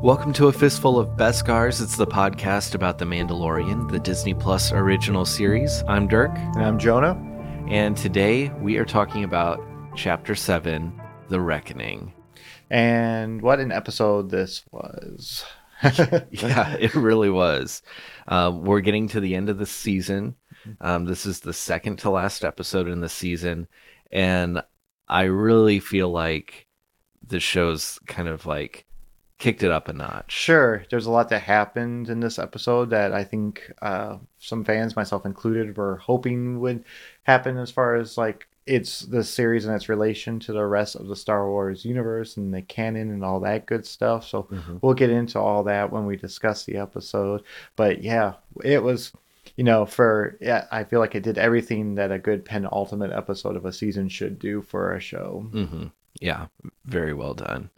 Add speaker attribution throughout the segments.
Speaker 1: Welcome to A Fistful of Beskars. It's the podcast about The Mandalorian, the Disney Plus original series. I'm Dirk,
Speaker 2: And I'm Jonah.
Speaker 1: and today we are talking about Chapter 7 The Reckoning.
Speaker 2: And what an episode this was.
Speaker 1: Yeah, it really was. Um, we're getting to the end of the season. Um, this is the second to last episode in the season, and I really feel like the show's kind of like kicked it up a notch.
Speaker 2: Sure, there's a lot that happened in this episode that I think uh, some fans, myself included, were hoping would happen as far as like it's the series and its relation to the rest of the Star Wars universe and the canon and all that good stuff. So
Speaker 1: Mhm.
Speaker 2: we'll get into all that when we discuss the episode. But yeah, it was, you know, for yeah, I feel like it did everything that a good penultimate episode of a season should do for a show.
Speaker 1: hmm Yeah, very well done.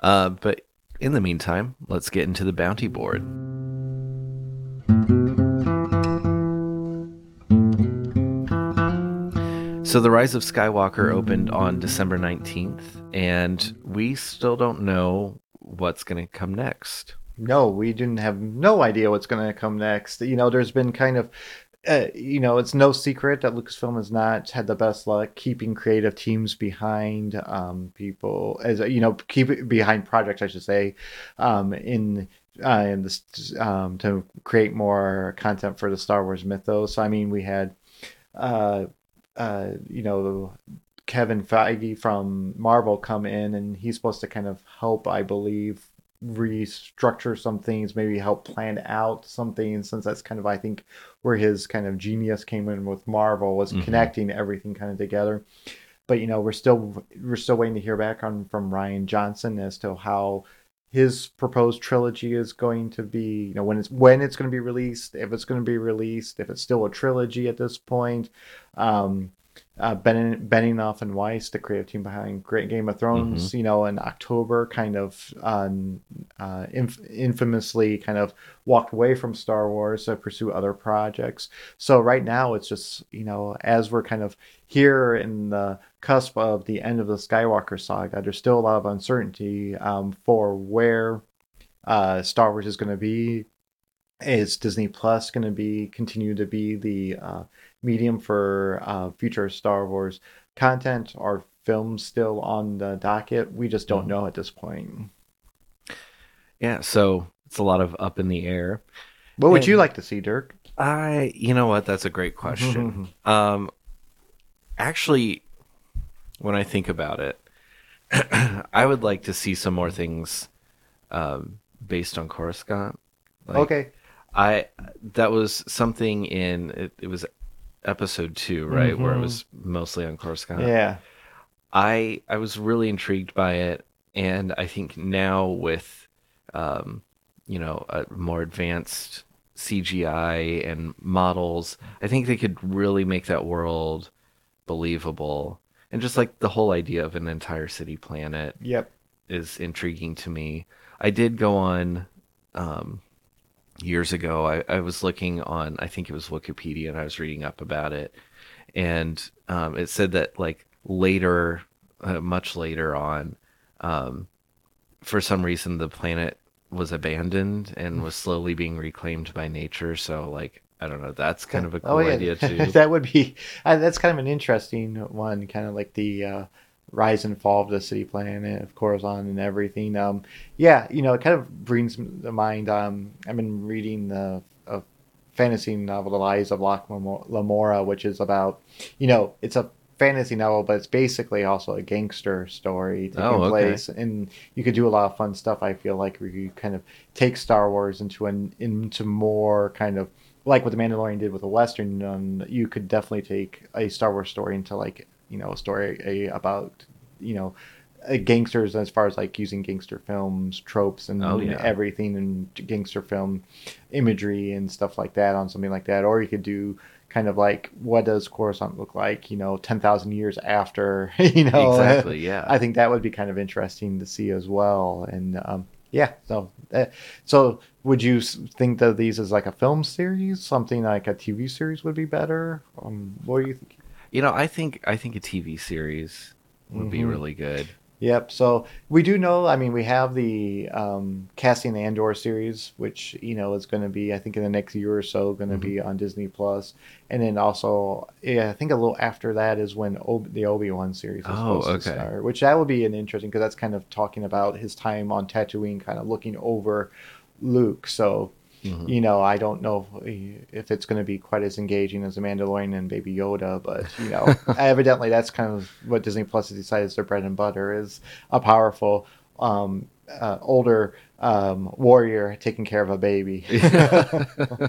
Speaker 1: Uh, but in the meantime, let's get into the bounty board. So, The Rise of Skywalker opened on December 19th, and we still don't know what's going to come next.
Speaker 2: No, we didn't have no idea what's going to come next. You know, there's been kind of, uh, you know, it's no secret that Lucasfilm has not had the best luck keeping creative teams behind um, people, as you know, keep behind projects, I should say, um, in uh, in this um, to create more content for the Star Wars mythos. I mean, we had, uh, uh, you know, Kevin Feige from Marvel come in, and he's supposed to kind of help, I believe, restructure some things, maybe help plan out some things, since that's kind of I think where his kind of genius came in with Marvel was
Speaker 1: Mhm.
Speaker 2: connecting everything kind of together. But you know, we're still we're still waiting to hear back on from Rian Johnson as to how his proposed trilogy is going to be, you know, when it's when it's going to be released, if it's going to be released, if it's still a trilogy at this point. Um, uh, ben, Benioff and Weiss, the creative team behind Great Game of Thrones, you know, in October, kind of um, uh, inf- infamously kind of walked away from Star Wars to pursue other projects. So right now, it's just you know, as we're kind of here in the cusp of the end of the Skywalker saga, there's still a lot of uncertainty um, for where uh, Star Wars is going to be. Is Disney Plus going to be continue to be the uh, medium for uh, future Star Wars content? Are films still on the docket? We just don't
Speaker 1: Mhm.
Speaker 2: know at this point.
Speaker 1: Yeah, so it's a lot of up in the air.
Speaker 2: What would you like to see, Dirk?
Speaker 1: I, you know what? That's a great question. Um, actually, when I think about it, I would like to see some more things um, based on Coruscant. Like,
Speaker 2: okay.
Speaker 1: I that was something in it, it was episode two, right, where it
Speaker 2: Mhm.
Speaker 1: was mostly on Coruscant.
Speaker 2: Yeah.
Speaker 1: I I was really intrigued by it, and I think now with, um, you know, a more advanced CGI and models, I think they could really make that world believable. And just like the whole idea of an entire city planet
Speaker 2: Yep.
Speaker 1: is intriguing to me. I did go on um, years ago. I, I was looking on, I think it was Wikipedia, and I was reading up about it, and um, it said that like later, uh, much later on, um, for some reason the planet was abandoned and was slowly being reclaimed by nature. So like I don't know, that's kind of a cool
Speaker 2: Oh, yeah.
Speaker 1: idea too.
Speaker 2: that would be. Uh, that's kind of an interesting one. Kind of like the uh, rise and fall of the city planet of Coruscant and everything. Um, yeah, you know, it kind of brings to mind. Um, I've been reading the a fantasy novel, The Lies of Locke Lamora, which is about, you know, it's a fantasy novel, but it's basically also a gangster story taking
Speaker 1: Oh, okay.
Speaker 2: place, and you could do a lot of fun stuff. I feel like where you kind of take Star Wars into an into more kind of like what the Mandalorian did with the Western. Um, you could definitely take a Star Wars story into like you know a story a, about you know uh, gangsters as far as like using gangster films tropes and
Speaker 1: Oh, yeah.
Speaker 2: everything and gangster film imagery and stuff like that on something like that. Or you could do kind of like what does Coruscant look like you know 10,000 years after you know?
Speaker 1: Exactly, yeah.
Speaker 2: I think that would be kind of interesting to see as well. And um yeah so uh, so would you think that these as like a film series something like a TV series would be better? Um what do you think
Speaker 1: You know, I think I think a TV series would be
Speaker 2: Mhm.
Speaker 1: really good.
Speaker 2: Yep. So we do know. I mean, we have the um, casting the Andor series, which you know is going to be, I think, in the next year or so, going to
Speaker 1: Mm-hmm.
Speaker 2: be on Disney Plus, and then also, yeah, I think a little after that is when Ob- the Obi Wan series is
Speaker 1: Oh,
Speaker 2: supposed to
Speaker 1: okay.
Speaker 2: start, which that will be an interesting because that's kind of talking about his time on Tatooine, kind of looking over Luke. So.
Speaker 1: Mhm.
Speaker 2: You know, I don't know if, if it's going to be quite as engaging as The Mandalorian and Baby Yoda, but you know, evidently that's kind of what Disney Plus has decided is their bread and butter is a powerful, um, uh, older um, warrior taking care of a baby.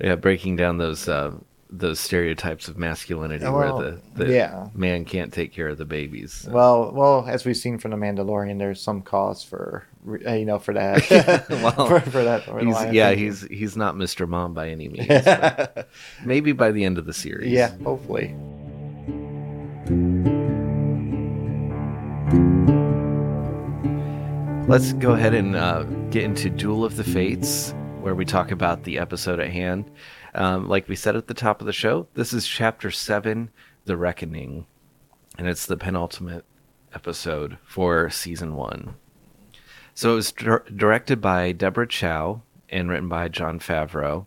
Speaker 1: Yeah, breaking down those uh, those stereotypes of masculinity
Speaker 2: Well,
Speaker 1: where the, the
Speaker 2: yeah.
Speaker 1: man can't take care of the babies.
Speaker 2: well, well, as we've seen from The Mandalorian, there's some cause for you know for that.
Speaker 1: Well,
Speaker 2: for, for that.
Speaker 1: He's, yeah, he's he's not Mr. Mom by any means. maybe by the end of the series.
Speaker 2: yeah, hopefully.
Speaker 1: Let's go ahead and uh, get into Duel of the Fates, where we talk about the episode at hand. Um, like we said at the top of the show, this is Chapter 7, The Reckoning, and it's the penultimate episode for Season 1. So it was dir- directed by Deborah Chow and written by Jon Favreau.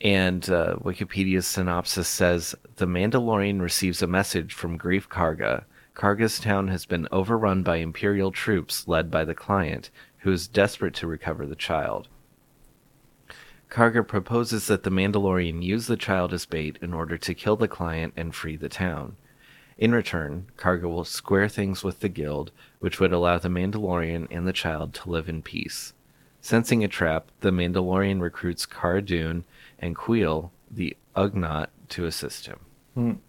Speaker 1: And uh, Wikipedia's synopsis says The Mandalorian receives a message from Greef Karga. Karga's town has been overrun by Imperial troops led by the client, who is desperate to recover the child. Karga proposes that the Mandalorian use the child as bait in order to kill the client and free the town. In return, Karga will square things with the Guild, which would allow the Mandalorian and the child to live in peace. Sensing a trap, the Mandalorian recruits Cara Dune and Kuiil, the Ugnaught, to assist him.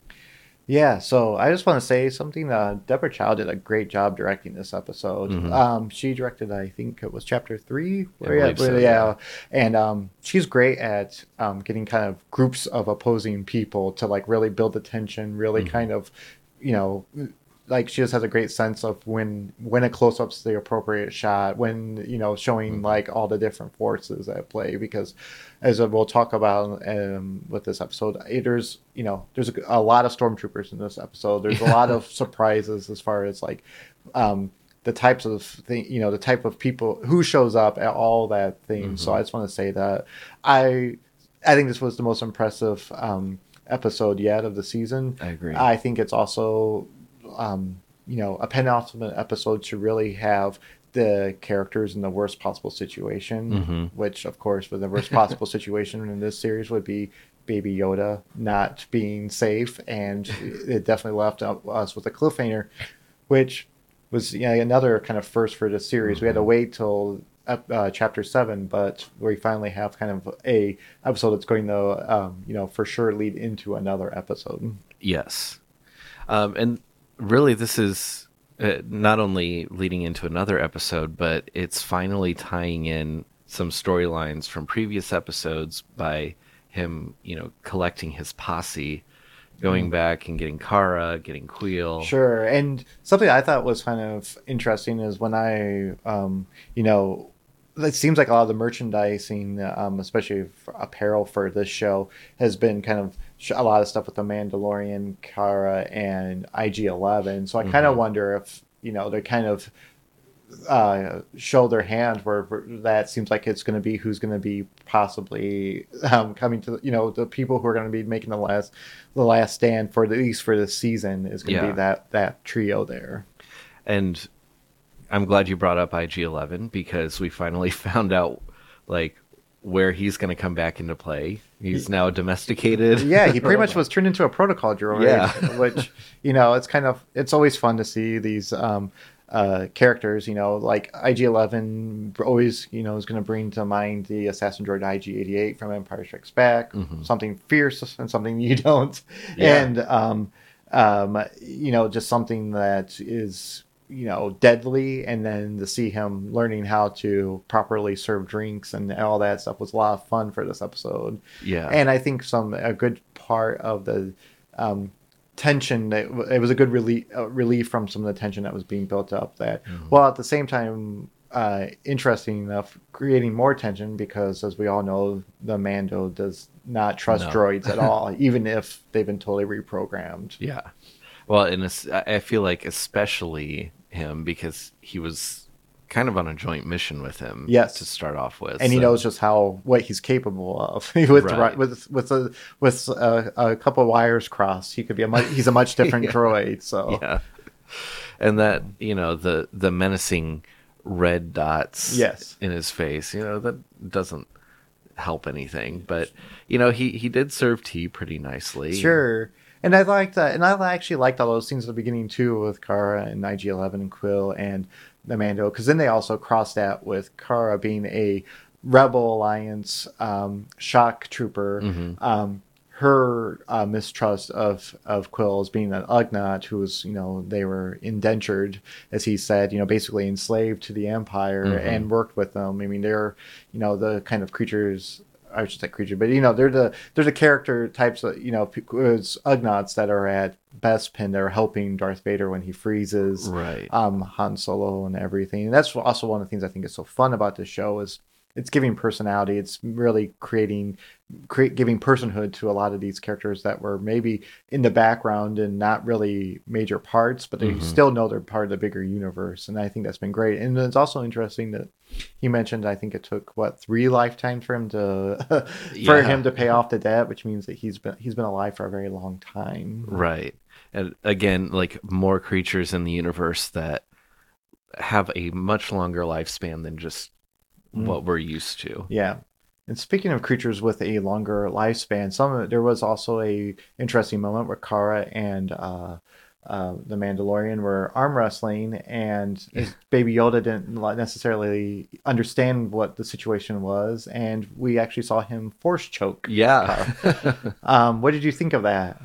Speaker 2: Yeah, so I just want to say something. Uh, Deborah Chow did a great job directing this episode.
Speaker 1: Mhm.
Speaker 2: Um, she directed, I think it was chapter three. Where, yeah,
Speaker 1: so, yeah.
Speaker 2: and um, she's great at um, getting kind of groups of opposing people to like really build the tension. Really
Speaker 1: Mhm.
Speaker 2: kind of, you know, like she just has a great sense of when when a close up's the appropriate shot. When you know showing
Speaker 1: Mhm.
Speaker 2: like all the different forces at play because as we'll talk about um, with this episode, there's you know there's a, a lot of stormtroopers in this episode. There's a lot of surprises as far as like um, the types of thing, you know, the type of people who shows up at all that thing. So
Speaker 1: Mhm.
Speaker 2: I just want to say that I I think this was the most impressive um, episode yet of the season.
Speaker 1: I agree.
Speaker 2: I think it's also, um, you know, a penultimate episode to really have the characters in the worst possible situation,
Speaker 1: Mhm.
Speaker 2: which, of course, with the worst possible situation in this series would be Baby Yoda not being safe, and it definitely left us with a cliffhanger, which was you know, another kind of first for the series. We had to
Speaker 1: Mhm.
Speaker 2: wait till uh, chapter seven, but we finally have kind of a episode that's going to, um, you know, for sure lead into another episode.
Speaker 1: Yes. Um, and really, this is uh, not only leading into another episode, but it's finally tying in some storylines from previous episodes by him, you know, collecting his posse, going back and getting Cara, getting Kuiil.
Speaker 2: Sure. And something I thought was kind of interesting is when I, um, you know, it seems like a lot of the merchandising, um, especially apparel for this show, has been kind of a lot of stuff with the Mandalorian, Cara, and IG Eleven. So I kind of
Speaker 1: Mhm.
Speaker 2: wonder if you know they kind of uh, show their hand where, where that seems like it's going to be who's going to be possibly um, coming to you know the people who are going to be making the last the last stand for the, at least for the season is going to
Speaker 1: Yeah.
Speaker 2: be that that trio there.
Speaker 1: And I'm glad you brought up IG11 because we finally found out, like, where he's going to come back into play. He's now domesticated.
Speaker 2: yeah, he pretty much was turned into a protocol droid.
Speaker 1: Yeah.
Speaker 2: which you know, it's kind of it's always fun to see these um, uh, characters. You know, like IG Eleven always you know is going to bring to mind the assassin droid IG Eighty Eight from Empire Strikes Back,
Speaker 1: Mhm.
Speaker 2: something fierce and something you don't,
Speaker 1: Yeah.
Speaker 2: and um, um, you know, just something that is you know deadly and then to see him learning how to properly serve drinks and all that stuff was a lot of fun for this episode
Speaker 1: Yeah.
Speaker 2: and I think some a good part of the um, tension that it was a good relief uh, relief from some of the tension that was being built up. That
Speaker 1: Mhm.
Speaker 2: while at the same time, uh, interesting enough, creating more tension because as we all know, the Mando does not trust
Speaker 1: No.
Speaker 2: droids at all, even if they've been totally reprogrammed.
Speaker 1: Yeah. Well, and I feel like especially him because he was kind of on a joint mission with him.
Speaker 2: Yes.
Speaker 1: to start off with,
Speaker 2: and he knows just how what he's capable of with
Speaker 1: Right.
Speaker 2: with with a with a, a couple of wires crossed. He could be a much, he's a much different droid. So
Speaker 1: yeah, and that you know the the menacing red dots
Speaker 2: Yes.
Speaker 1: in his face, you know that doesn't help anything. But you know he he did serve tea pretty nicely.
Speaker 2: Sure. And I liked that, and I actually liked all those scenes at the beginning too with Cara and IG Eleven and Kuiil and the Mando, because then they also crossed that with Cara being a Rebel Alliance um, shock trooper.
Speaker 1: Mhm.
Speaker 2: Um, her uh, mistrust of of Kuiil as being an Ugnaught, who was you know they were indentured, as he said, you know basically enslaved to the Empire
Speaker 1: Mhm.
Speaker 2: and worked with them. I mean they're you know the kind of creatures I should say creature, but you know, they're the there's a character types of you know it's Ugnaughts that are at Bespin that are helping Darth Vader when he freezes
Speaker 1: Right.
Speaker 2: um Han Solo and everything. And that's also one of the things I think is so fun about this show is it's giving personality. It's really creating create giving personhood to a lot of these characters that were maybe in the background and not really major parts, but they
Speaker 1: Mhm.
Speaker 2: still know they're part of the bigger universe. And I think that's been great. And it's also interesting that he mentioned I think it took what three lifetimes for him to for
Speaker 1: Yeah.
Speaker 2: him to pay off the debt, which means that he's been he's been alive for a very long time.
Speaker 1: Right. And again, like more creatures in the universe that have a much longer lifespan than just
Speaker 2: Mm.
Speaker 1: what we're used to.
Speaker 2: Yeah. And speaking of creatures with a longer lifespan, some there was also a interesting moment where Cara and uh, uh, the Mandalorian were arm wrestling, and Baby Yoda didn't necessarily understand what the situation was, and we actually saw him force choke.
Speaker 1: Yeah.
Speaker 2: Um, what did you think of that?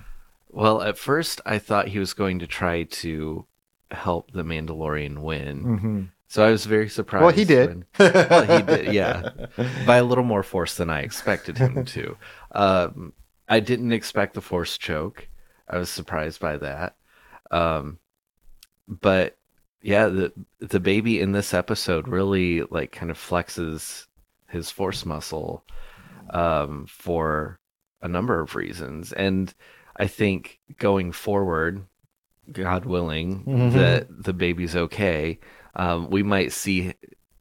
Speaker 1: well, at first I thought he was going to try to help the Mandalorian win.
Speaker 2: hmm
Speaker 1: So I was very surprised.
Speaker 2: Well, he did.
Speaker 1: when- well, he did, yeah. By a little more force than I expected him to. Um, I didn't expect the force choke. I was surprised by that. Um, but yeah, the the baby in this episode really like kind of flexes his force muscle um, for a number of reasons, and I think going forward, God willing,
Speaker 2: Mhm.
Speaker 1: that the baby's okay. Um, we might see,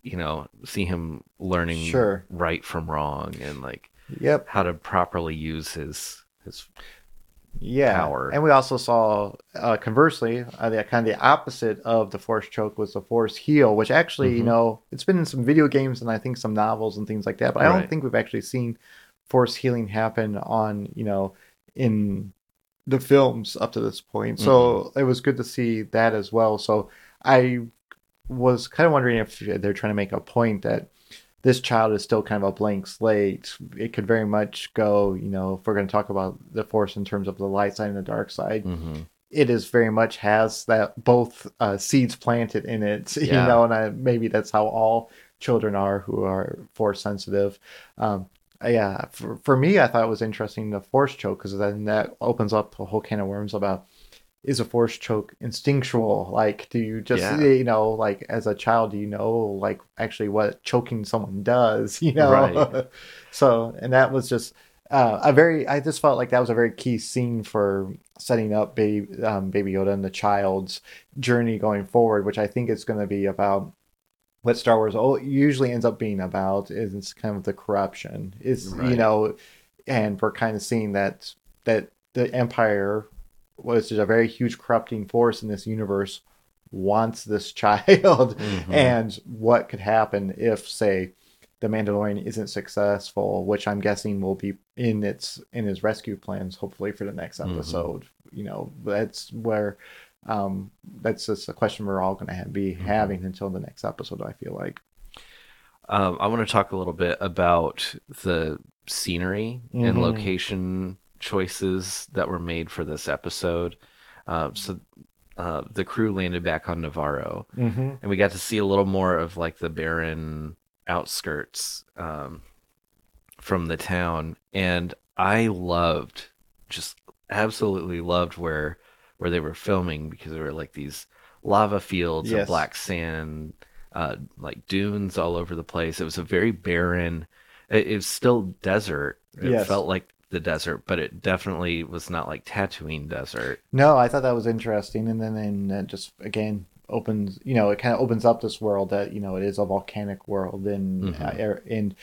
Speaker 1: you know, see him learning
Speaker 2: Sure.
Speaker 1: right from wrong and like
Speaker 2: Yep.
Speaker 1: how to properly use his his
Speaker 2: yeah.
Speaker 1: power.
Speaker 2: And we also saw, uh, conversely, uh, the kind of the opposite of the force choke was the force heal, which actually, you
Speaker 1: Mhm.
Speaker 2: know, it's been in some video games and I think some novels and things like that, but I don't think we've actually seen force healing happen on, you know, in the films up to this point. So it was good to see that as well. So I was kind of wondering if they're trying to make a point that this child is still kind of a blank slate. It could very much go, you know, if we're going to talk about the force in terms of the light side and the dark side,
Speaker 1: Mhm.
Speaker 2: it is very much has that both uh, seeds planted in it, you know, and I, maybe that's how all children are who are force sensitive. Um, yeah, for, for me, I thought it was interesting the force choke because then that opens up a whole can of worms about is a force choke instinctual? Like, do you just,
Speaker 1: Yeah.
Speaker 2: you know, like as a child, do you know, like actually what choking someone does, you know?
Speaker 1: Right.
Speaker 2: so, and that was just uh, a very, I just felt like that was a very key scene for setting up baby, um, baby Yoda and the child's journey going forward, which I think is going to be about what Star Wars usually ends up being about is it's kind of the corruption is you know, and we're kind of seeing that that the Empire was just a very huge corrupting force in this universe wants this child
Speaker 1: Mhm.
Speaker 2: and what could happen if say the Mandalorian isn't successful, which I'm guessing will be in its in his rescue plans, hopefully for the next
Speaker 1: Mhm.
Speaker 2: episode. You know, that's where um, that's just a question we're all going to be
Speaker 1: Mhm.
Speaker 2: having until the next episode. I feel like.
Speaker 1: Um, I want to talk a little bit about the scenery and
Speaker 2: Mhm.
Speaker 1: location choices that were made for this episode. Uh, so uh, the crew landed back on Nevarro,
Speaker 2: Mm-hmm.
Speaker 1: and we got to see a little more of like the barren outskirts um, from the town. And I loved, just absolutely loved where where they were filming because there were like these lava fields
Speaker 2: Yes.
Speaker 1: of black sand, uh, like dunes all over the place. It was a very barren. It, it was still desert. It
Speaker 2: Yes.
Speaker 1: felt like the desert, but it definitely was not like Tatooine desert.
Speaker 2: No, I thought that was interesting, and then and it just again opens, you know, it kind of opens up this world that you know it is a volcanic world, and
Speaker 1: Mhm.
Speaker 2: uh, and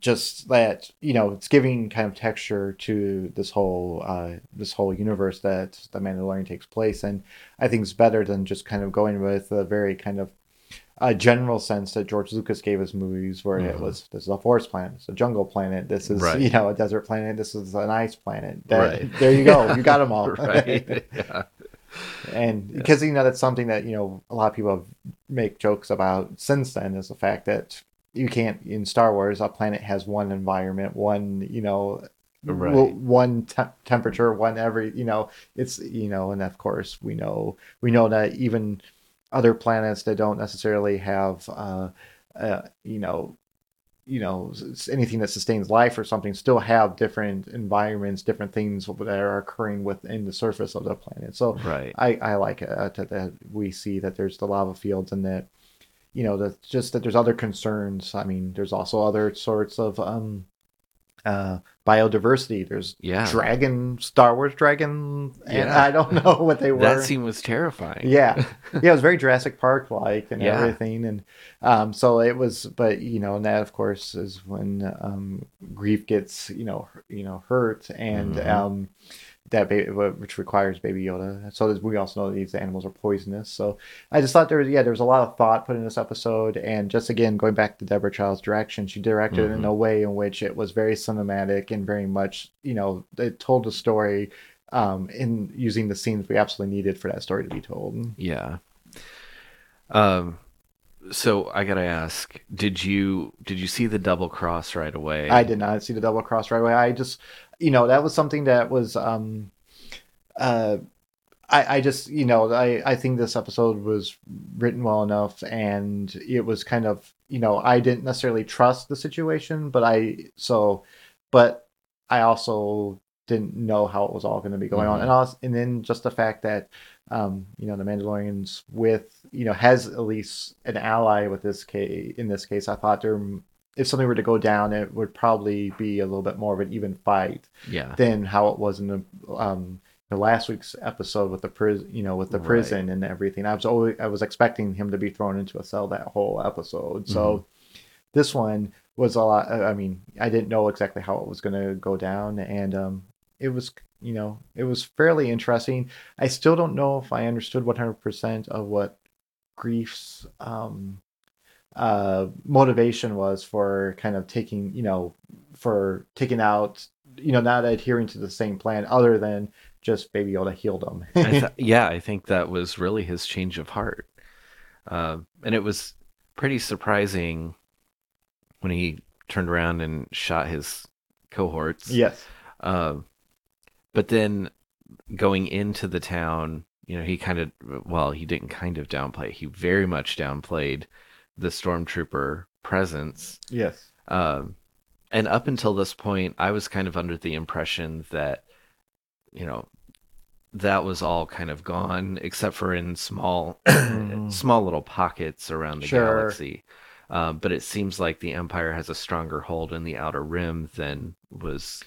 Speaker 2: just that you know it's giving kind of texture to this whole uh, this whole universe that the Mandalorian takes place, and I think it's better than just kind of going with a very kind of a general sense that George Lucas gave his movies, where it
Speaker 1: Mhm.
Speaker 2: was this is a forest planet, it's a jungle planet, this is
Speaker 1: Right.
Speaker 2: you know a desert planet, this is an ice planet. That,
Speaker 1: Right.
Speaker 2: There you go, you got them all.
Speaker 1: right? yeah.
Speaker 2: and because you know that's something that you know a lot of people have make jokes about since then is the fact that you can't in Star Wars a planet has one environment, one you know.
Speaker 1: Right.
Speaker 2: w- One te- temperature, one every you know it's you know, and of course we know we know that even other planets that don't necessarily have uh, uh you know you know anything that sustains life or something still have different environments different things that are occurring within the surface of the planet so
Speaker 1: Right.
Speaker 2: I, I like it uh, that, that we see that there's the lava fields and that you know that just that there's other concerns. I mean, there's also other sorts of um uh biodiversity. There's
Speaker 1: Yeah.
Speaker 2: dragon, Star Wars dragon, and
Speaker 1: Yeah.
Speaker 2: I don't know what they were.
Speaker 1: That scene was terrifying.
Speaker 2: yeah, yeah, it was very Jurassic Park like and
Speaker 1: Yeah.
Speaker 2: everything, and um, so it was. But you know, and that of course is when um, Greef gets you know you know hurt, and
Speaker 1: Mhm.
Speaker 2: um, that ba- which requires Baby Yoda. So we also know that these animals are poisonous. So I just thought there was yeah there was a lot of thought put in this episode, and just again going back to Deborah Child's direction, she directed it in
Speaker 1: Mhm.
Speaker 2: a way in which it was very cinematic and very much you know it told the story um, in using the scenes we absolutely needed for that story to be told.
Speaker 1: Yeah. Um so I got to ask, did you did you see the double cross right away?
Speaker 2: I did not see the double cross right away. I just, you know, that was something that was, um, uh, I, I just, you know, I, I think this episode was written well enough and it was kind of, you know, I didn't necessarily trust the situation, but I, so, but I also didn't know how it was all going to be going on.
Speaker 1: Mhm.
Speaker 2: And also, and then just the fact that, um, you know, the Mandalorians with, you know, has at least an ally with this case, in this case, I thought there if something were to go down, it would probably be a little bit more of an even fight
Speaker 1: yeah.
Speaker 2: than how it was in the um the last week's episode with the prison, you know, with the
Speaker 1: Right.
Speaker 2: prison and everything. I was always I was expecting him to be thrown into a cell that whole episode. So this one was a lot. I mean, I didn't know exactly how it was going to go down, and um, it was you know it was fairly interesting. I still don't know if I understood one hundred percent of what Greef's um uh motivation was for kind of taking you know for taking out you know not adhering to the same plan other than just baby yoda healed him
Speaker 1: I th- yeah, I think that was really his change of heart. Uh, and it was pretty surprising when he turned around and shot his cohorts.
Speaker 2: yes
Speaker 1: Uh, but then going into the town, you know, he kind of, well, he didn't kind of downplay. He very much downplayed the stormtrooper presence.
Speaker 2: yes
Speaker 1: Um, and up until this point, I was kind of under the impression that, you know, that was all kind of gone, except for in small,
Speaker 2: Mhm.
Speaker 1: small little pockets around the
Speaker 2: Sure.
Speaker 1: galaxy. Um, but it seems like the Empire has a stronger hold in the Outer Rim than was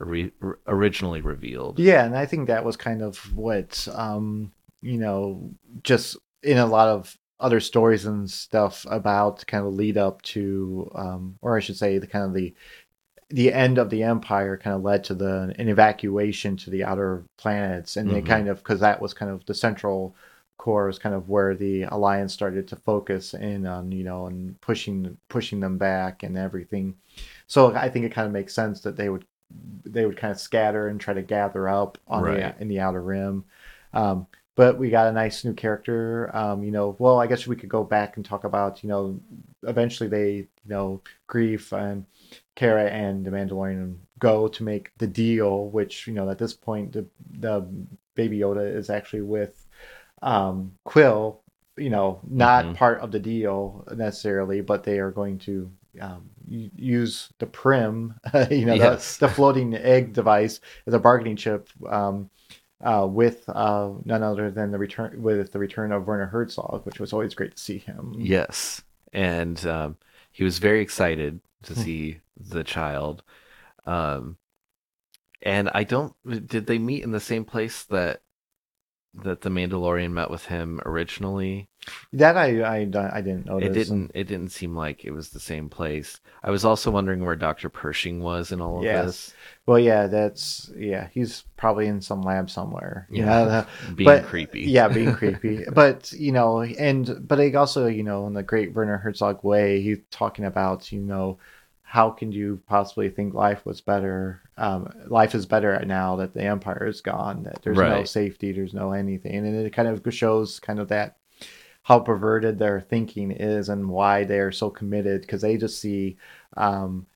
Speaker 1: ori- originally revealed.
Speaker 2: Yeah, and I think that was kind of what um, you know, just in a lot of other stories and stuff about kind of lead up to um or I should say the kind of the the end of the empire kind of led to the an evacuation to the outer planets and they
Speaker 1: Mhm.
Speaker 2: kind of because that was kind of the central core is kind of where the alliance started to focus in on you know and pushing pushing them back and everything so i think it kind of makes sense that they would they would kind of scatter and try to gather up on
Speaker 1: Right.
Speaker 2: the in the outer rim um but we got a nice new character um you know well i guess we could go back and talk about you know eventually they you know Greef and Cara and the Mandalorian go to make the deal, which you know at this point the the Baby Yoda is actually with um, Kuiil. You know, not
Speaker 1: Mhm.
Speaker 2: part of the deal necessarily, but they are going to um, use the Prim, you know,
Speaker 1: Yes.
Speaker 2: the, the floating egg device as a bargaining chip. Um, uh, with uh, none other than the return with the return of Werner Herzog, which was always great to see him.
Speaker 1: Yes. And um, he was very excited to
Speaker 2: Hmm.
Speaker 1: see the child. Um, And I don't. Did they meet in the same place that that the Mandalorian met with him originally?
Speaker 2: That I I, I didn't notice.
Speaker 1: It didn't. It didn't seem like it was the same place. I was also wondering where Doctor Pershing was in all of
Speaker 2: Yes.
Speaker 1: this.
Speaker 2: Well, yeah, that's yeah. He's probably in some lab somewhere.
Speaker 1: Yeah.
Speaker 2: know,
Speaker 1: Being
Speaker 2: but-
Speaker 1: creepy.
Speaker 2: Yeah, being creepy. But you know, and but also you know in the great Werner Herzog way, he's talking about you know how can you possibly think life was better? Um, life is better now that the empire is gone. That there's no safety, there's no anything, and it kind of shows kind of that how perverted their thinking is and why they're so committed because they just see um,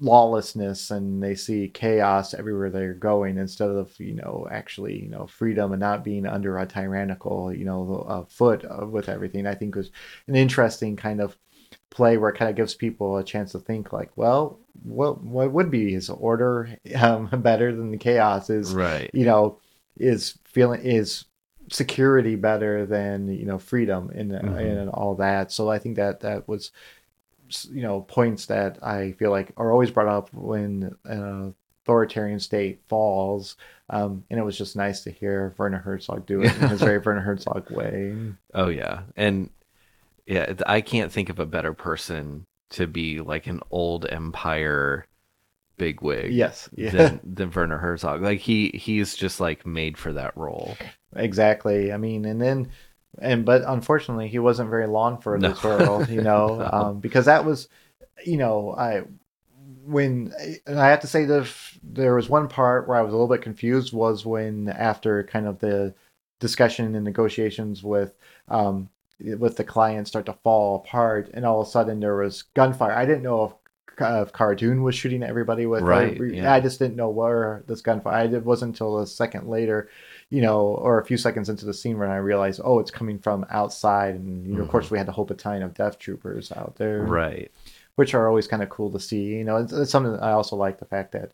Speaker 2: lawlessness and they see chaos everywhere they're going instead of you know actually you know freedom and not being under a tyrannical you know uh, foot with everything i think was an interesting kind of play where it kind of gives people a chance to think like well what what would be is order um, better than the chaos is
Speaker 1: Right.
Speaker 2: you know is feeling is security better than you know freedom and
Speaker 1: Mhm.
Speaker 2: and all that so i think that that was you know points that i feel like are always brought up when an authoritarian state falls um, and it was just nice to hear werner herzog do it in his very werner herzog way
Speaker 1: Oh yeah, and yeah, I can't think of a better person to be like an old empire bigwig.
Speaker 2: yes yeah
Speaker 1: Than, than Werner Herzog. Like he he's just like made for that role.
Speaker 2: exactly i mean and then and but unfortunately he wasn't very long for
Speaker 1: No.
Speaker 2: this world you know
Speaker 1: No.
Speaker 2: um, because that was you know i when and i have to say that there was one part where i was a little bit confused was when after kind of the discussion and negotiations with um with the client start to fall apart and all of a sudden there was gunfire i didn't know if if Cara Dune was shooting at everybody with
Speaker 1: Right, yeah.
Speaker 2: I just didn't know where this gunfire. It wasn't until a second later you know, or a few seconds into the scene when I realized, oh, it's coming from outside, and you know, of
Speaker 1: Mhm.
Speaker 2: course, we had the whole battalion of death troopers out there,
Speaker 1: Right.
Speaker 2: which are always kind of cool to see. You know, it's, it's something I also like the fact that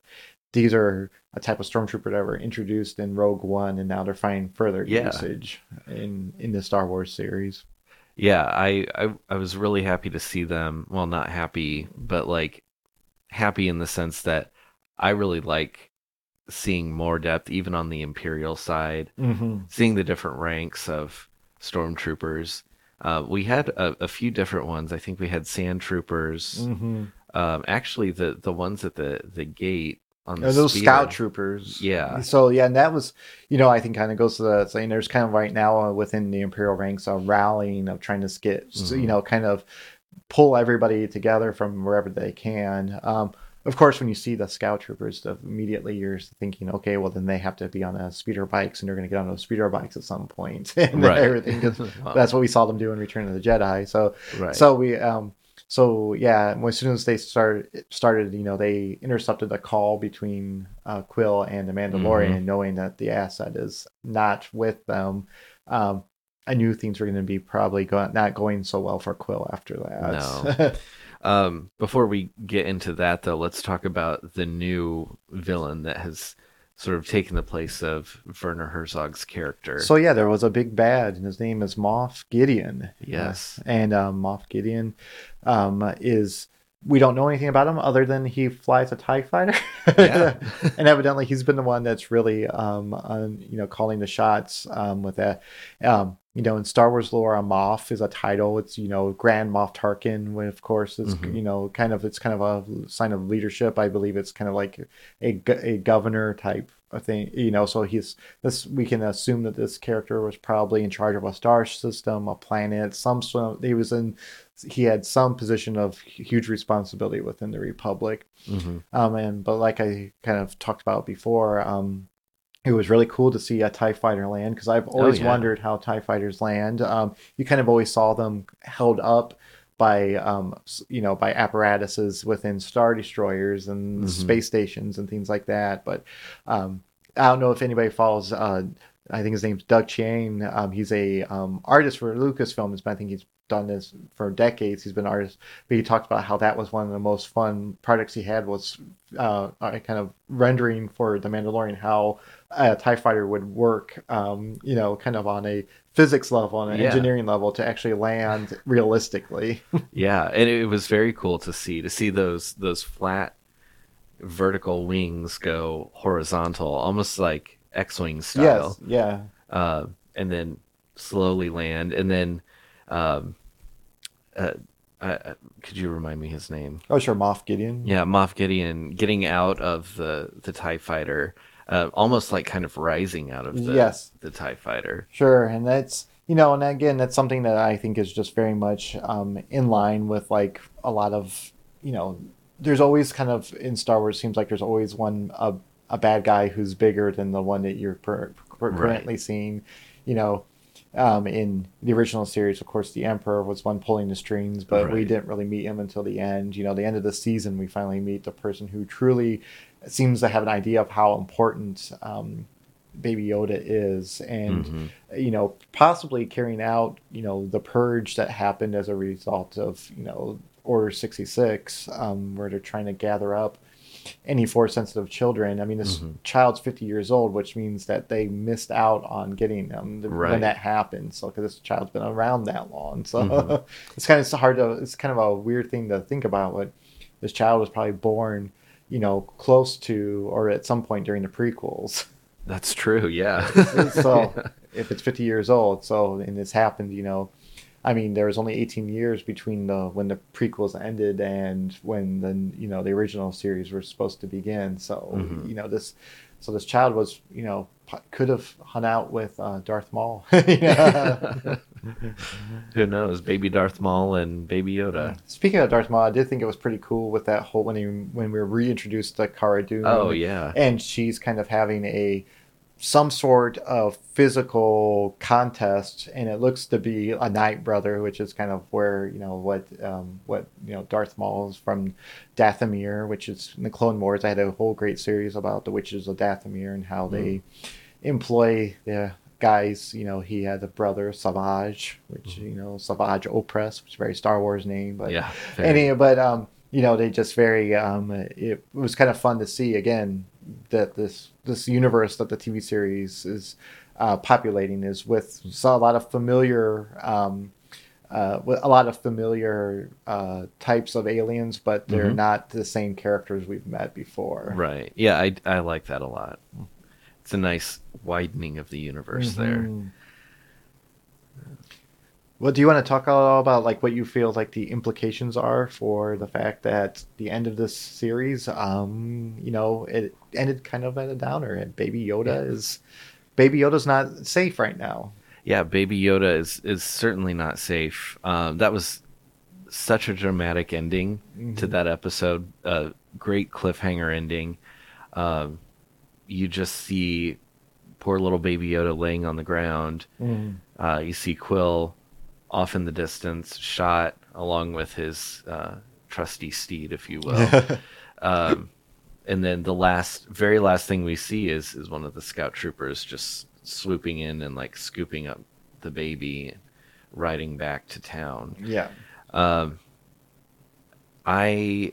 Speaker 2: these are a type of stormtrooper that were introduced in Rogue One, and now they're finding further
Speaker 1: Yeah.
Speaker 2: usage in in the Star Wars series.
Speaker 1: Yeah, I, I I was really happy to see them. Well, not happy, but like happy in the sense that I really like seeing more depth even on the imperial side,
Speaker 2: Mm-hmm.
Speaker 1: seeing the different ranks of stormtroopers. Uh, we had a, a few different ones. I think we had sand troopers.
Speaker 2: Mm-hmm.
Speaker 1: Um, actually, the the ones at the the gate on the
Speaker 2: those
Speaker 1: speeder.
Speaker 2: scout troopers.
Speaker 1: Yeah.
Speaker 2: So yeah, and that was, you know, I think kind of goes to the saying there's kind of right now uh, within the imperial ranks a rallying of trying to get, so, you know, kind of pull everybody together from wherever they can. Um, of course, when you see the scout troopers, immediately you're thinking, okay, well then they have to be on the speeder bikes, and they're going to get on those speeder bikes at some point, and
Speaker 1: Right.
Speaker 2: everything.
Speaker 1: Wow.
Speaker 2: That's what we saw them do in Return of the Jedi. So
Speaker 1: right.
Speaker 2: so we um so yeah, as soon as they started started, you know, they intercepted a call between uh, Kuiil and the Mandalorian,
Speaker 1: Mhm.
Speaker 2: knowing that the asset is not with them. Um, I knew things were going to be probably go- not going so well for Kuiil after that.
Speaker 1: Um, before we get into that, though, let's talk about the new villain that has sort of taking the place of Werner Herzog's character.
Speaker 2: so yeah, there was a big bad, and his name is Moff Gideon.
Speaker 1: Yes.
Speaker 2: and um, Moff Gideon um, is. We don't know anything about him other than he flies a Tie Fighter.
Speaker 1: Yeah.
Speaker 2: and evidently he's been the one that's really um on, you know calling the shots um with that um you know in star wars lore a moff is a title it's you know grand moff tarkin when of course is
Speaker 1: Mhm.
Speaker 2: you know kind of it's kind of a sign of leadership i believe it's kind of like a, a governor type of thing you know so he's this we can assume that this character was probably in charge of a star system a planet some sort he was in he had some position of huge responsibility within the republic
Speaker 1: Mhm.
Speaker 2: um, and but like I kind of talked about before, um, it was really cool to see a Tie Fighter land because I've always
Speaker 1: yeah.
Speaker 2: wondered how Tie Fighters land. Um, you kind of always saw them held up by um, you know by apparatuses within star destroyers and
Speaker 1: Mhm.
Speaker 2: space stations and things like that. But um, I don't know if anybody follows. Uh, I think his name's Doug Chiang. Um, he's a um, artist for Lucasfilms, but I think he's done this for decades. He's been an artist, but he talked about how that was one of the most fun projects he had was uh, uh, kind of rendering for the Mandalorian how a Tie Fighter would work. Um, you know, kind of on a physics level, on an
Speaker 1: Yeah.
Speaker 2: engineering level, to actually land realistically.
Speaker 1: Yeah, and it was very cool to see to see those those flat vertical wings go horizontal, almost like X-wing style.
Speaker 2: Yes, yeah.
Speaker 1: Uh, and then slowly land, and then, um, uh, uh, could you remind me his name?
Speaker 2: Oh, sure, Moff Gideon.
Speaker 1: Yeah, Moff Gideon getting out of the the Tie Fighter, uh, almost like kind of rising out of the
Speaker 2: Yes.
Speaker 1: the Tie Fighter.
Speaker 2: Sure, and that's you know, and again, that's something that I think is just very much um, in line with like a lot of you know. There's always kind of in Star Wars seems like there's always one a, a bad guy who's bigger than the one that you're per, per-
Speaker 1: Right.
Speaker 2: currently seeing. You know, um, in the original series, of course, the Emperor was one pulling the strings, but we didn't really meet him until the end. You know, the end of the season, we finally meet the person who truly seems to have an idea of how important um, Baby Yoda is, and
Speaker 1: Mhm.
Speaker 2: you know, possibly carrying out, you know, the purge that happened as a result of, you know, Order 66, um, where they're trying to gather up any force sensitive children. I mean, this
Speaker 1: Mhm.
Speaker 2: child's 50 years old, which means that they missed out on getting them
Speaker 1: Right.
Speaker 2: when that happened. So, because this child's been around that long. So,
Speaker 1: Mhm.
Speaker 2: it's kind of hard to, it's kind of a weird thing to think about. What this child was probably born, you know, close to or at some point during the prequels.
Speaker 1: That's true. Yeah.
Speaker 2: so if it's 50 years old so and this happened you know i mean there was only 18 years between the when the prequels ended and when the you know the original series were supposed to begin so
Speaker 1: Mhm.
Speaker 2: you know this so this child was you know could have hung out with uh, darth maul.
Speaker 1: Who knows? Baby Darth Maul and Baby Yoda.
Speaker 2: speaking of darth maul i did think it was pretty cool with that whole when he when we were reintroduced to cara dune
Speaker 1: Oh yeah.
Speaker 2: and she's kind of having a some sort of physical contest and it looks to be a night brother which is kind of where you know what um, what you know darth maul is from dathomir which is in the clone wars i had a whole great series about the witches of dathomir and how they employ the guys you know he had a brother savage which you know savage opress which is a very star wars name but
Speaker 1: yeah.
Speaker 2: any but um you know they just very um it was kind of fun to see again that this this universe that the tv series is uh, populating is with saw a lot of familiar um uh, with a lot of familiar uh, types of aliens, but they're
Speaker 1: Mhm.
Speaker 2: not the same characters we've met before.
Speaker 1: Right. Yeah, I I like that a lot. It's a nice widening of the universe there.
Speaker 2: Mhm. Well, do you want to talk a little about like what you feel like the implications are for the fact that the end of this series, um, you know, it ended kind of at a downer, and Baby Yoda
Speaker 1: Yeah.
Speaker 2: is, Baby Yoda's not safe right now.
Speaker 1: Yeah, Baby Yoda is is certainly not safe. Um, that was such a dramatic ending to
Speaker 2: Mhm.
Speaker 1: that episode. A great cliffhanger ending. Um, you just see poor little Baby Yoda laying on the ground.
Speaker 2: Mm.
Speaker 1: Uh, you see Kuiil off in the distance, shot along with his uh, trusty steed, if you will. um, and then the last, very last thing we see is is one of the scout troopers just swooping in and like scooping up the baby, riding back to town.
Speaker 2: yeah.
Speaker 1: Um, I,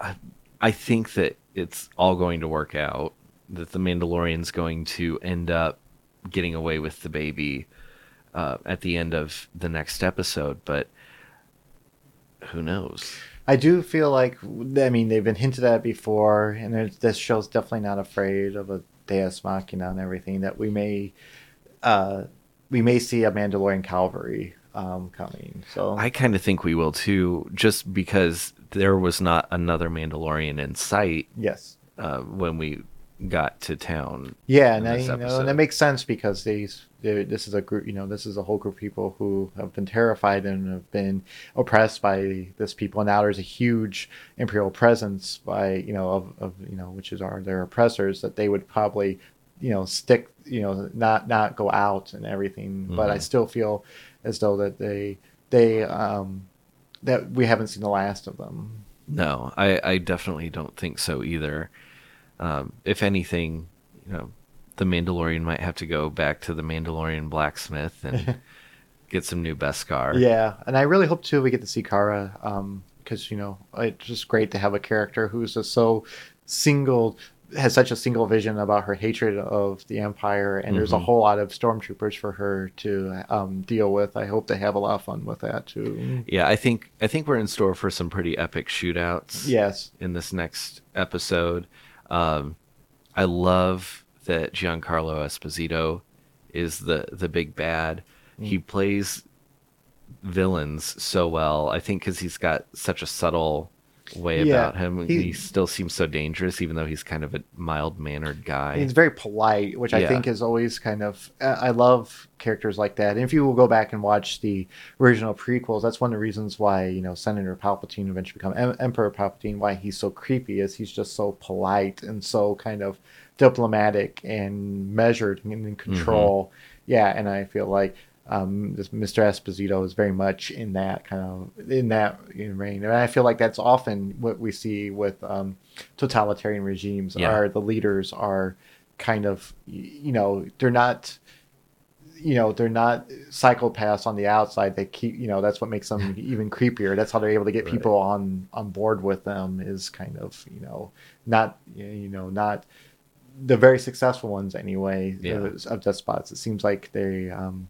Speaker 1: I, I think that it's all going to work out. That the Mandalorian's going to end up getting away with the baby uh, at the end of the next episode, but who knows?
Speaker 2: I do feel like I mean they've been hinted at before, and this show's definitely not afraid of a Deus Machina and everything. That we may, uh, we may see a Mandalorian cavalry um, coming. So
Speaker 1: I kind of think we will too, just because there was not another Mandalorian in sight
Speaker 2: yes,
Speaker 1: uh, when we got to town.
Speaker 2: yeah, and, I, you know, and that makes sense because these they, this is a group. You know, this is a whole group of people who have been terrified and have been oppressed by this people. And now there's a huge imperial presence by you know of, of you know which is our their oppressors that they would probably you know stick you know not not go out and everything. But I
Speaker 1: Mhm.
Speaker 2: still feel as though that they they um that we haven't seen the last of them.
Speaker 1: No, I, I definitely don't think so either. Um, if anything, you know, the Mandalorian might have to go back to the Mandalorian blacksmith and get some new Beskar.
Speaker 2: Yeah, and I really hope too we get to see Cara, because you know it's just great to have a character who's just so single has such a single vision about her hatred of the empire, and there's a
Speaker 1: Mhm.
Speaker 2: whole lot of stormtroopers for her to um, deal with. I hope they have a lot of fun with that too.
Speaker 1: Yeah, I think I think we're in store for some pretty epic shootouts.
Speaker 2: Yes,
Speaker 1: in this next episode. Um, I love that Giancarlo Esposito is the the big bad. He plays villains so well. I think because he's got such a subtle way
Speaker 2: Yeah,
Speaker 1: about him.
Speaker 2: he-
Speaker 1: He, still seems so dangerous, even though he's kind of a mild mannered guy.
Speaker 2: he's very polite, which I think is always kind of. I I love characters like that. And if you will go back and watch the original prequels, that's one of the reasons why you know Senator Palpatine eventually become em- Emperor Palpatine. Why he's so creepy is he's just so polite and so kind of diplomatic and measured and in mm-hmm. control. Yeah, and I feel like um, this Mr. Esposito is very much in that kind of in that reign, and I feel like that's often what we see with um, totalitarian regimes.
Speaker 1: Yeah.
Speaker 2: Are the leaders are kind of you know they're not you know they're not psychopaths on the outside they keep you know that's what makes them even creepier that's how they're able to get
Speaker 1: Right.
Speaker 2: people on on board with them is kind of you know not you know not the very successful ones anyway
Speaker 1: Yeah.
Speaker 2: of despots it seems like they um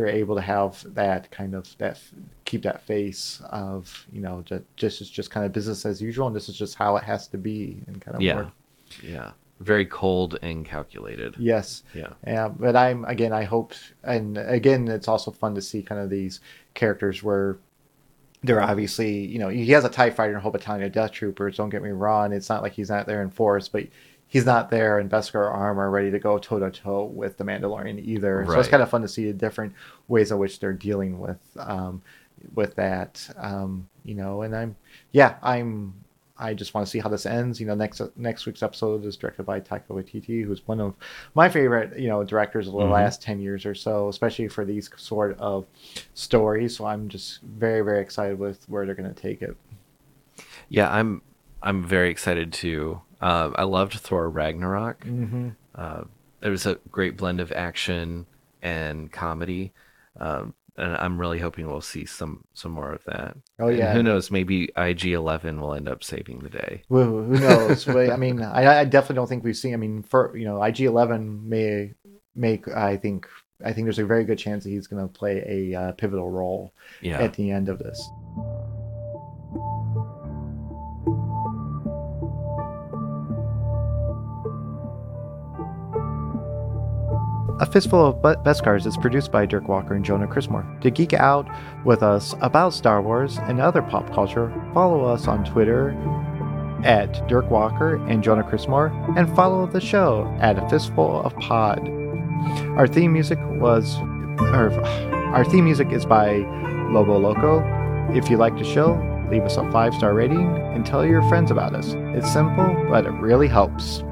Speaker 2: they're able to have that kind of that keep that face of you know just just it's just kind of business as usual and this is just how it has to be and kind of
Speaker 1: yeah,
Speaker 2: work.
Speaker 1: yeah, very cold and calculated.
Speaker 2: yes
Speaker 1: Yeah,
Speaker 2: yeah, but I'm again. I hope, and again, it's also fun to see kind of these characters where they're obviously, you know, he has a Tie Fighter and a whole battalion of Death Troopers. Don't get me wrong; it's not like he's not there in force, but he's not there in Beskar armor, ready to go toe to toe with the Mandalorian either. So it's kind of fun to see the different ways in which they're dealing with um, with that. Um, you know, and I'm, yeah, I'm. I just want to see how this ends. You know, next next week's episode is directed by Taika Waititi, who's one of my favorite, you know, directors of the
Speaker 1: Mhm.
Speaker 2: last ten years or so, especially for these sort of stories. So I'm just very very excited with where they're going to take it.
Speaker 1: yeah. I'm I'm very excited too. Uh, I loved Thor Ragnarok.
Speaker 2: Mm-hmm.
Speaker 1: Uh, there was a great blend of action and comedy, um, and I'm really hoping we'll see some some more of that.
Speaker 2: Oh
Speaker 1: And
Speaker 2: yeah.
Speaker 1: who knows? Maybe IG Eleven will end up saving the day.
Speaker 2: Who, who knows? I mean, I, I definitely don't think we've seen. I mean, for you know, IG Eleven may make. I think. I think there's a very good chance that he's going to play a uh, pivotal role
Speaker 1: Yeah,
Speaker 2: at the end of this. A Fistful of Be- Beskars is produced by Dirk Walker and Jonah Chrismore. To geek out with us about Star Wars and other pop culture, follow us on Twitter at Dirk Walker and Jonah Chrismore, and follow the show at A Fistful of Pod. Our theme music was, or, our theme music is by Lobo Loco. If you like the show, leave us a five star rating and tell your friends about us. It's simple, but it really helps.